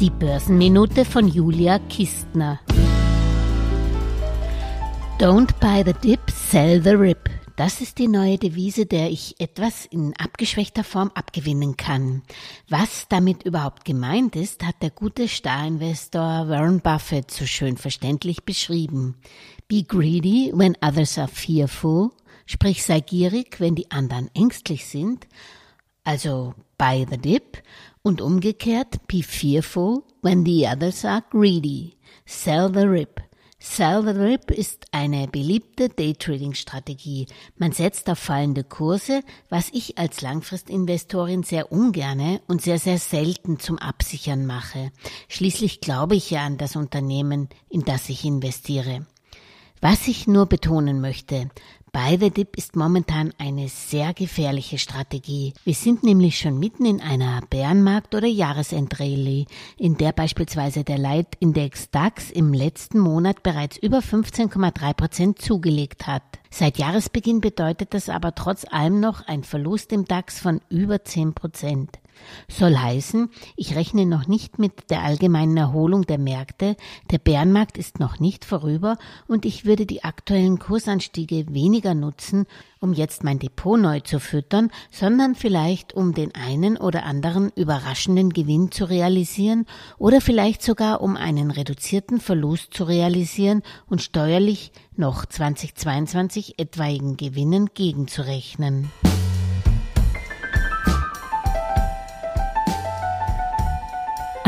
Die Börsenminute von Julia Kistner. Don't buy the dip, sell the rip. Das ist die neue Devise, der ich etwas in abgeschwächter Form abgewinnen kann. Was damit überhaupt gemeint ist, hat der gute Starinvestor Warren Buffett so schön verständlich beschrieben. Be greedy when others are fearful, sprich sei gierig, wenn die anderen ängstlich sind, also buy the dip, und umgekehrt be fearful when the others are greedy, sell the rip. Sell the Rip ist eine beliebte Daytrading-Strategie. Man setzt auf fallende Kurse, was ich als Langfristinvestorin sehr ungerne und sehr, sehr selten zum Absichern mache. Schließlich glaube ich ja an das Unternehmen, in das ich investiere. Was ich nur betonen möchte, Buy the Dip ist momentan eine sehr gefährliche Strategie. Wir sind nämlich schon mitten in einer Bärenmarkt- oder Jahresendrallye, in der beispielsweise der Leitindex DAX im letzten Monat bereits über 15,3 Prozent zugelegt hat. Seit Jahresbeginn bedeutet das aber trotz allem noch ein Verlust im DAX von über 10 Prozent. Soll heißen, ich rechne noch nicht mit der allgemeinen Erholung der Märkte, der Bärenmarkt ist noch nicht vorüber und ich würde die aktuellen Kursanstiege weniger nutzen, um jetzt mein Depot neu zu füttern, sondern vielleicht um den einen oder anderen überraschenden Gewinn zu realisieren oder vielleicht sogar um einen reduzierten Verlust zu realisieren und steuerlich noch 2022 etwaigen Gewinnen gegenzurechnen.